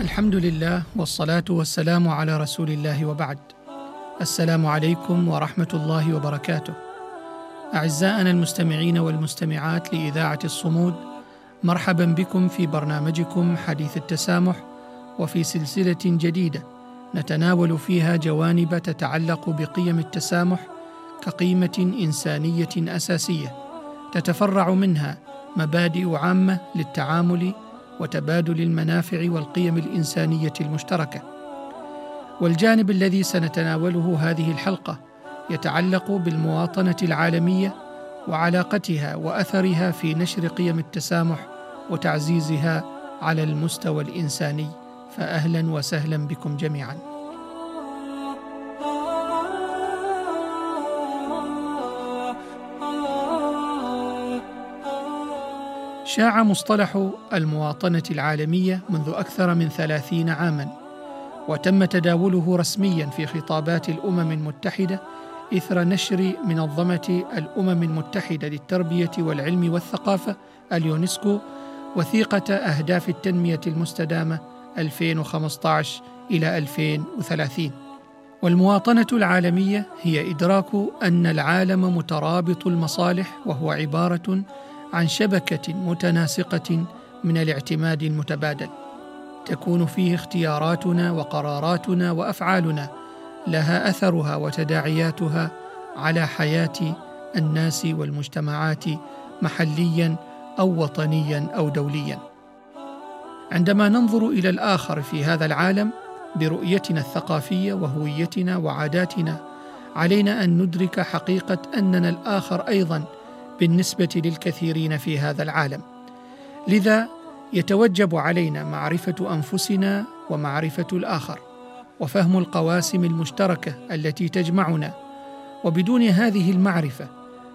الحمد لله والصلاة والسلام على رسول الله وبعد. السلام عليكم ورحمة الله وبركاته. أعزائنا المستمعين والمستمعات لإذاعة الصمود مرحبا بكم في برنامجكم حديث التسامح وفي سلسلة جديدة نتناول فيها جوانب تتعلق بقيم التسامح كقيمة إنسانية أساسية تتفرع منها مبادئ عامة للتعامل وتبادل المنافع والقيم الإنسانية المشتركة. والجانب الذي سنتناوله هذه الحلقة يتعلق بالمواطنة العالمية وعلاقتها وأثرها في نشر قيم التسامح وتعزيزها على المستوى الإنساني. فاهلا وسهلا بكم جميعا. شاع مصطلح المواطنة العالمية منذ أكثر من ثلاثين عاماً وتم تداوله رسمياً في خطابات الأمم المتحدة إثر نشر منظمة الأمم المتحدة للتربية والعلم والثقافة اليونسكو وثيقة أهداف التنمية المستدامة 2015 إلى 2030 والمواطنة العالمية هي إدراك أن العالم مترابط المصالح وهو عبارة عن شبكة متناسقة من الاعتماد المتبادل. تكون فيه اختياراتنا وقراراتنا وأفعالنا لها أثرها وتداعياتها على حياة الناس والمجتمعات محليا أو وطنيا أو دوليا. عندما ننظر إلى الآخر في هذا العالم برؤيتنا الثقافية وهويتنا وعاداتنا علينا أن ندرك حقيقة أننا الآخر أيضا بالنسبة للكثيرين في هذا العالم. لذا يتوجب علينا معرفة أنفسنا ومعرفة الآخر وفهم القواسم المشتركة التي تجمعنا. وبدون هذه المعرفة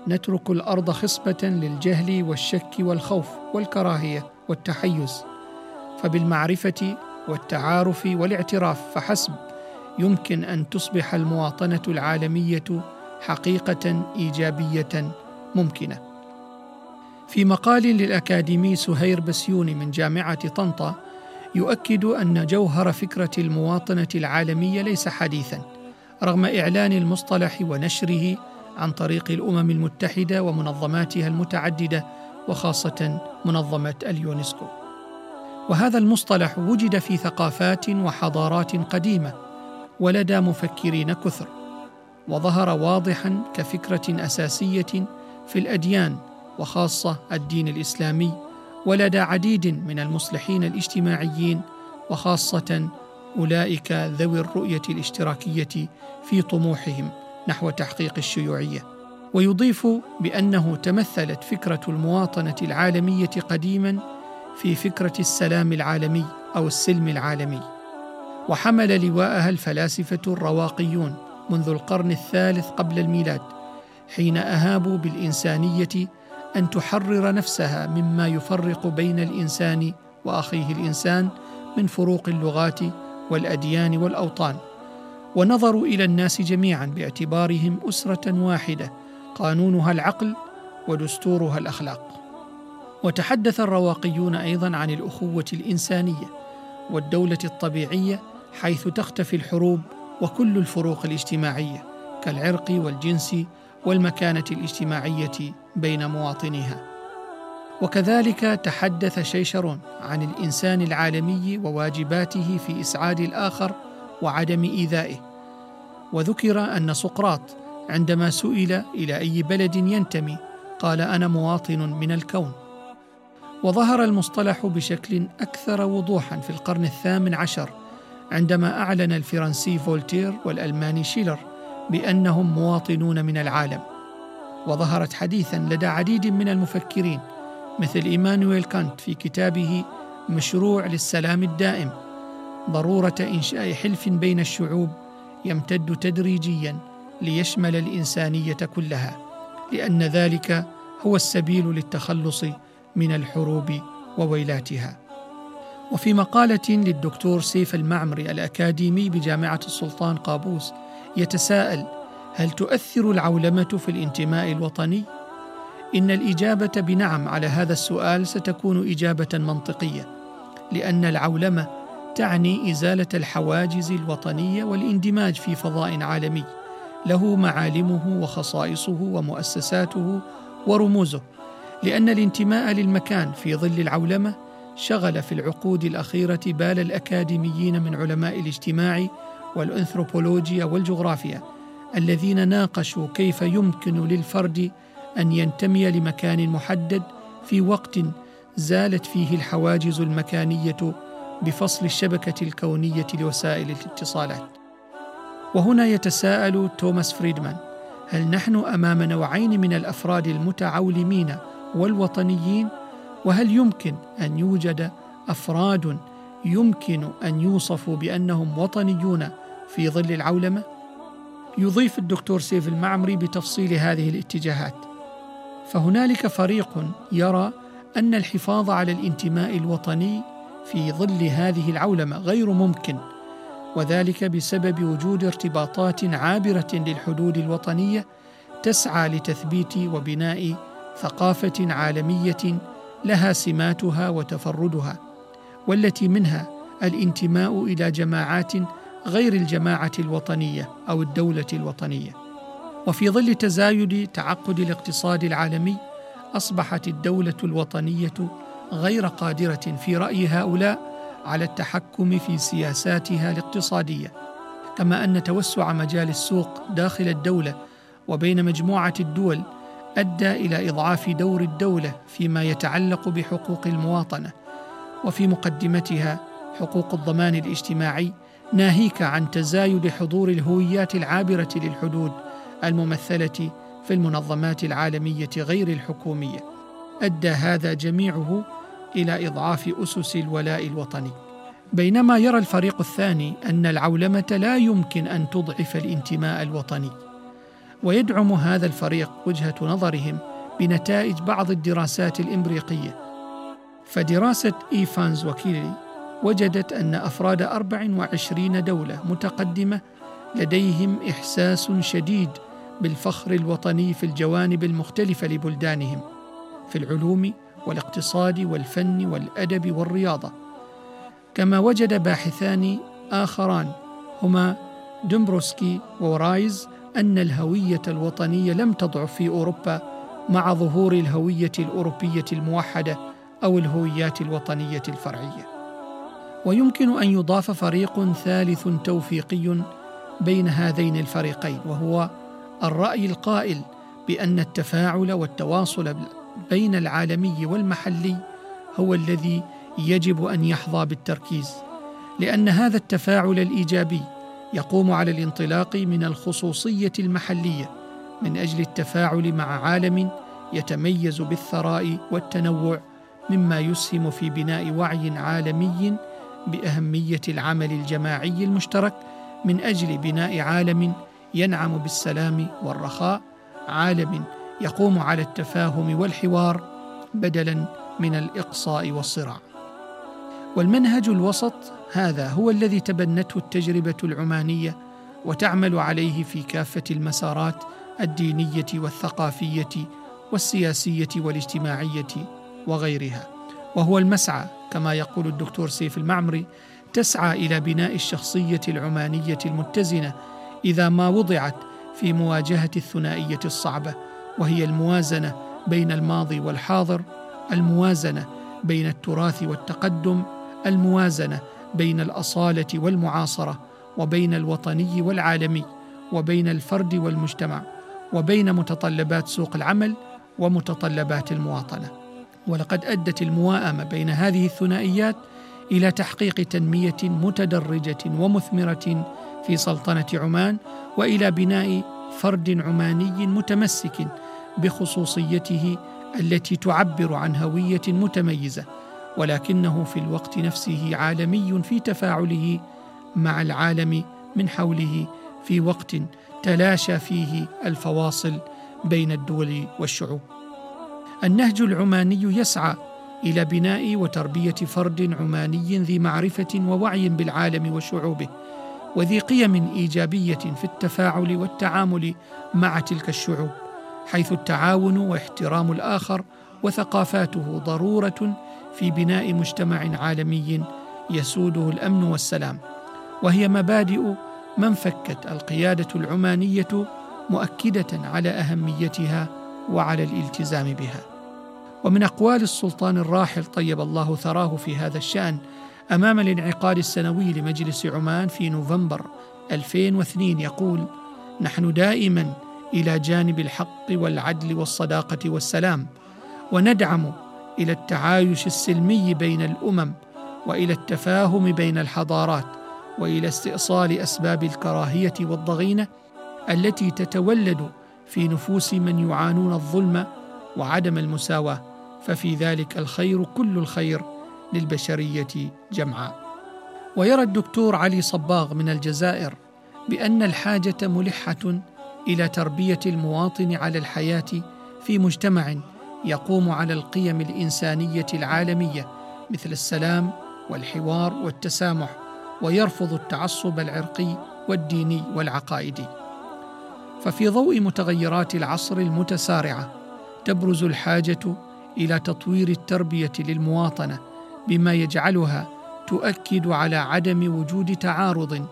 نترك الأرض خصبة للجهل والشك والخوف والكراهية والتحيز. فبالمعرفة والتعارف والاعتراف فحسب يمكن أن تصبح المواطنة العالمية حقيقة إيجابية ممكنة. في مقال للأكاديمي سهير بسيوني من جامعة طنطا يؤكد أن جوهر فكرة المواطنة العالمية ليس حديثا رغم إعلان المصطلح ونشره عن طريق الأمم المتحدة ومنظماتها المتعددة وخاصة منظمة اليونسكو. وهذا المصطلح وجد في ثقافات وحضارات قديمة ولدى مفكرين كثر وظهر واضحا كفكرة أساسية في الأديان وخاصة الدين الإسلامي ولدى عديد من المصلحين الاجتماعيين وخاصة أولئك ذوي الرؤية الاشتراكية في طموحهم نحو تحقيق الشيوعية. ويضيف بأنه تمثلت فكرة المواطنة العالمية قديما في فكرة السلام العالمي أو السلم العالمي. وحمل لواءها الفلاسفة الرواقيون منذ القرن الثالث قبل الميلاد حين أهابوا بالإنسانية أن تحرر نفسها مما يفرق بين الإنسان وأخيه الإنسان من فروق اللغات والأديان والأوطان. ونظروا إلى الناس جميعا باعتبارهم أسرة واحدة قانونها العقل ودستورها الأخلاق. وتحدث الرواقيون أيضا عن الأخوة الإنسانية والدولة الطبيعية حيث تختفي الحروب وكل الفروق الاجتماعية كالعرق والجنس والمكانة الاجتماعية بين مواطنيها. وكذلك تحدث شيشرون عن الإنسان العالمي وواجباته في إسعاد الآخر وعدم إيذائه. وذكر أن سقراط عندما سئل إلى أي بلد ينتمي قال أنا مواطن من الكون. وظهر المصطلح بشكل أكثر وضوحا في القرن الثامن عشر عندما أعلن الفرنسي فولتير والألماني شيلر بانهم مواطنون من العالم. وظهرت حديثا لدى عديد من المفكرين مثل إيمانويل كانت في كتابه مشروع للسلام الدائم ضرورة إنشاء حلف بين الشعوب يمتد تدريجيا ليشمل الإنسانية كلها لأن ذلك هو السبيل للتخلص من الحروب وويلاتها. وفي مقالة للدكتور سيف المعمري الأكاديمي بجامعة السلطان قابوس يتساءل هل تؤثر العولمة في الانتماء الوطني؟ إن الإجابة بنعم على هذا السؤال ستكون إجابة منطقية لأن العولمة تعني إزالة الحواجز الوطنية والاندماج في فضاء عالمي له معالمه وخصائصه ومؤسساته ورموزه لأن الانتماء للمكان في ظل العولمة شغل في العقود الأخيرة بال الأكاديميين من علماء الاجتماع والأنثروبولوجيا والجغرافيا الذين ناقشوا كيف يمكن للفرد أن ينتمي لمكان محدد في وقت زالت فيه الحواجز المكانية بفصل الشبكة الكونية لوسائل الاتصالات. وهنا يتساءل توماس فريدمان هل نحن أمام نوعين من الأفراد المتعولمين والوطنيين؟ وهل يمكن أن يوجد أفراد يمكن أن يوصفوا بأنهم وطنيون في ظل العولمة؟ يضيف الدكتور سيف المعمري بتفصيل هذه الاتجاهات. فهنالك فريق يرى أن الحفاظ على الانتماء الوطني في ظل هذه العولمة غير ممكن وذلك بسبب وجود ارتباطات عابرة للحدود الوطنية تسعى لتثبيت وبناء ثقافة عالمية لها سماتها وتفردها والتي منها الانتماء إلى جماعات غير الجماعة الوطنية أو الدولة الوطنية. وفي ظل تزايد تعقد الاقتصاد العالمي أصبحت الدولة الوطنية غير قادرة في رأي هؤلاء على التحكم في سياساتها الاقتصادية. كما أن توسع مجال السوق داخل الدولة وبين مجموعة الدول أدى إلى إضعاف دور الدولة فيما يتعلق بحقوق المواطنة وفي مقدمتها حقوق الضمان الاجتماعي ناهيك عن تزايد حضور الهويات العابرة للحدود الممثلة في المنظمات العالمية غير الحكومية. أدى هذا جميعه إلى إضعاف أسس الولاء الوطني. بينما يرى الفريق الثاني أن العولمة لا يمكن أن تضعف الانتماء الوطني. ويدعم هذا الفريق وجهة نظرهم بنتائج بعض الدراسات الإمريقية. فدراسة إيفانز وكيلي وجدت أن أفراد 24 دولة متقدمة لديهم إحساس شديد بالفخر الوطني في الجوانب المختلفة لبلدانهم في العلوم والاقتصاد والفن والأدب والرياضة. كما وجد باحثان آخران هما دومبروسكي ورايز أن الهوية الوطنية لم تضعف في أوروبا مع ظهور الهوية الأوروبية الموحدة أو الهويات الوطنية الفرعية. ويمكن أن يضاف فريق ثالث توفيقي بين هذين الفريقين وهو الرأي القائل بأن التفاعل والتواصل بين العالمي والمحلي هو الذي يجب أن يحظى بالتركيز لأن هذا التفاعل الإيجابي يقوم على الانطلاق من الخصوصية المحلية من أجل التفاعل مع عالم يتميز بالثراء والتنوع مما يسهم في بناء وعي عالمي بأهمية العمل الجماعي المشترك من أجل بناء عالم ينعم بالسلام والرخاء عالم يقوم على التفاهم والحوار بدلا من الإقصاء والصراع. والمنهج الوسط هذا هو الذي تبنته التجربة العمانية وتعمل عليه في كافة المسارات الدينية والثقافية والسياسية والاجتماعية وغيرها وهو المسعى كما يقول الدكتور سيف المعمري تسعى إلى بناء الشخصية العمانية المتزنة إذا ما وضعت في مواجهة الثنائية الصعبة وهي الموازنة بين الماضي والحاضر الموازنة بين التراث والتقدم الموازنة بين الأصالة والمعاصرة وبين الوطني والعالمي وبين الفرد والمجتمع وبين متطلبات سوق العمل ومتطلبات المواطنة. ولقد أدت المواءمة بين هذه الثنائيات إلى تحقيق تنمية متدرجة ومثمرة في سلطنة عمان وإلى بناء فرد عماني متمسك بخصوصيته التي تعبر عن هوية متميزة ولكنه في الوقت نفسه عالمي في تفاعله مع العالم من حوله في وقت تلاشى فيه الفواصل بين الدول والشعوب. النهج العماني يسعى إلى بناء وتربية فرد عماني ذي معرفة ووعي بالعالم وشعوبه وذي قيم إيجابية في التفاعل والتعامل مع تلك الشعوب حيث التعاون واحترام الآخر وثقافاته ضرورة في بناء مجتمع عالمي يسوده الأمن والسلام. وهي مبادئ من فكت القيادة العمانية مؤكدة على أهميتها وعلى الالتزام بها. ومن أقوال السلطان الراحل طيب الله ثراه في هذا الشأن أمام الانعقاد السنوي لمجلس عمان في نوفمبر 2002 يقول نحن دائما إلى جانب الحق والعدل والصداقة والسلام وندعم إلى التعايش السلمي بين الأمم وإلى التفاهم بين الحضارات وإلى استئصال أسباب الكراهية والضغينة التي تتولد في نفوس من يعانون الظلم وعدم المساواة. ففي ذلك الخير كل الخير للبشرية جمعاء ويرى الدكتور علي صباغ من الجزائر بأن الحاجة ملحة إلى تربية المواطن على الحياة في مجتمع يقوم على القيم الإنسانية العالمية مثل السلام والحوار والتسامح ويرفض التعصب العرقي والديني والعقائدي. ففي ضوء متغيرات العصر المتسارعة تبرز الحاجة إلى تطوير التربية للمواطنة بما يجعلها تؤكد على عدم وجود تعارض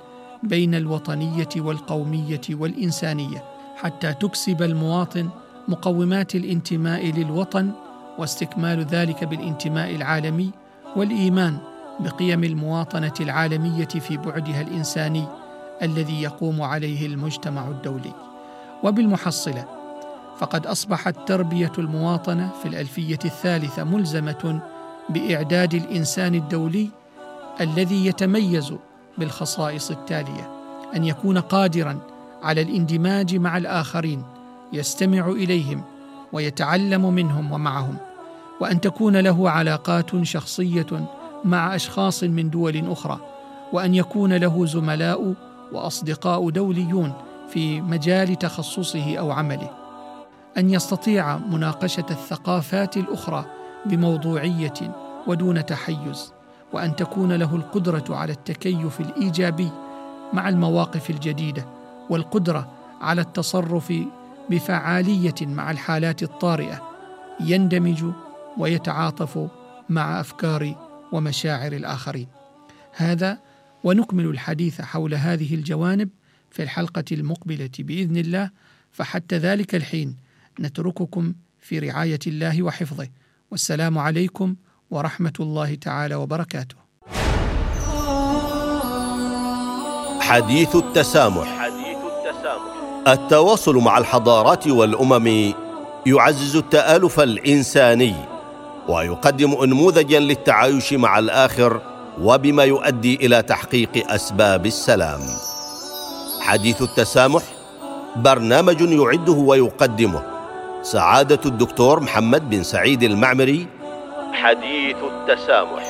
بين الوطنية والقومية والإنسانية حتى تكسب المواطن مقومات الانتماء للوطن واستكمال ذلك بالانتماء العالمي والإيمان بقيم المواطنة العالمية في بعدها الإنساني الذي يقوم عليه المجتمع الدولي. وبالمحصلة فقد أصبحت تربية المواطنة في الألفية الثالثة ملزمة بإعداد الإنسان الدولي الذي يتميز بالخصائص التالية أن يكون قادرا على الاندماج مع الآخرين يستمع إليهم ويتعلم منهم ومعهم وأن تكون له علاقات شخصية مع أشخاص من دول أخرى وأن يكون له زملاء وأصدقاء دوليون في مجال تخصصه أو عمله. أن يستطيع مناقشة الثقافات الأخرى بموضوعية ودون تحيز وأن تكون له القدرة على التكيف الإيجابي مع المواقف الجديدة والقدرة على التصرف بفعالية مع الحالات الطارئة يندمج ويتعاطف مع أفكار ومشاعر الآخرين. هذا ونكمل الحديث حول هذه الجوانب في الحلقة المقبلة بإذن الله فحتى ذلك الحين نترككم في رعاية الله وحفظه. والسلام عليكم ورحمة الله تعالى وبركاته. حديث التسامح. حديث التسامح التواصل مع الحضارات والأمم يعزز التآلف الإنساني ويقدم انموذجا للتعايش مع الآخر وبما يؤدي إلى تحقيق أسباب السلام. حديث التسامح برنامج يعده ويقدمه سعادة الدكتور محمد بن سعيد المعمري. حديث التسامح.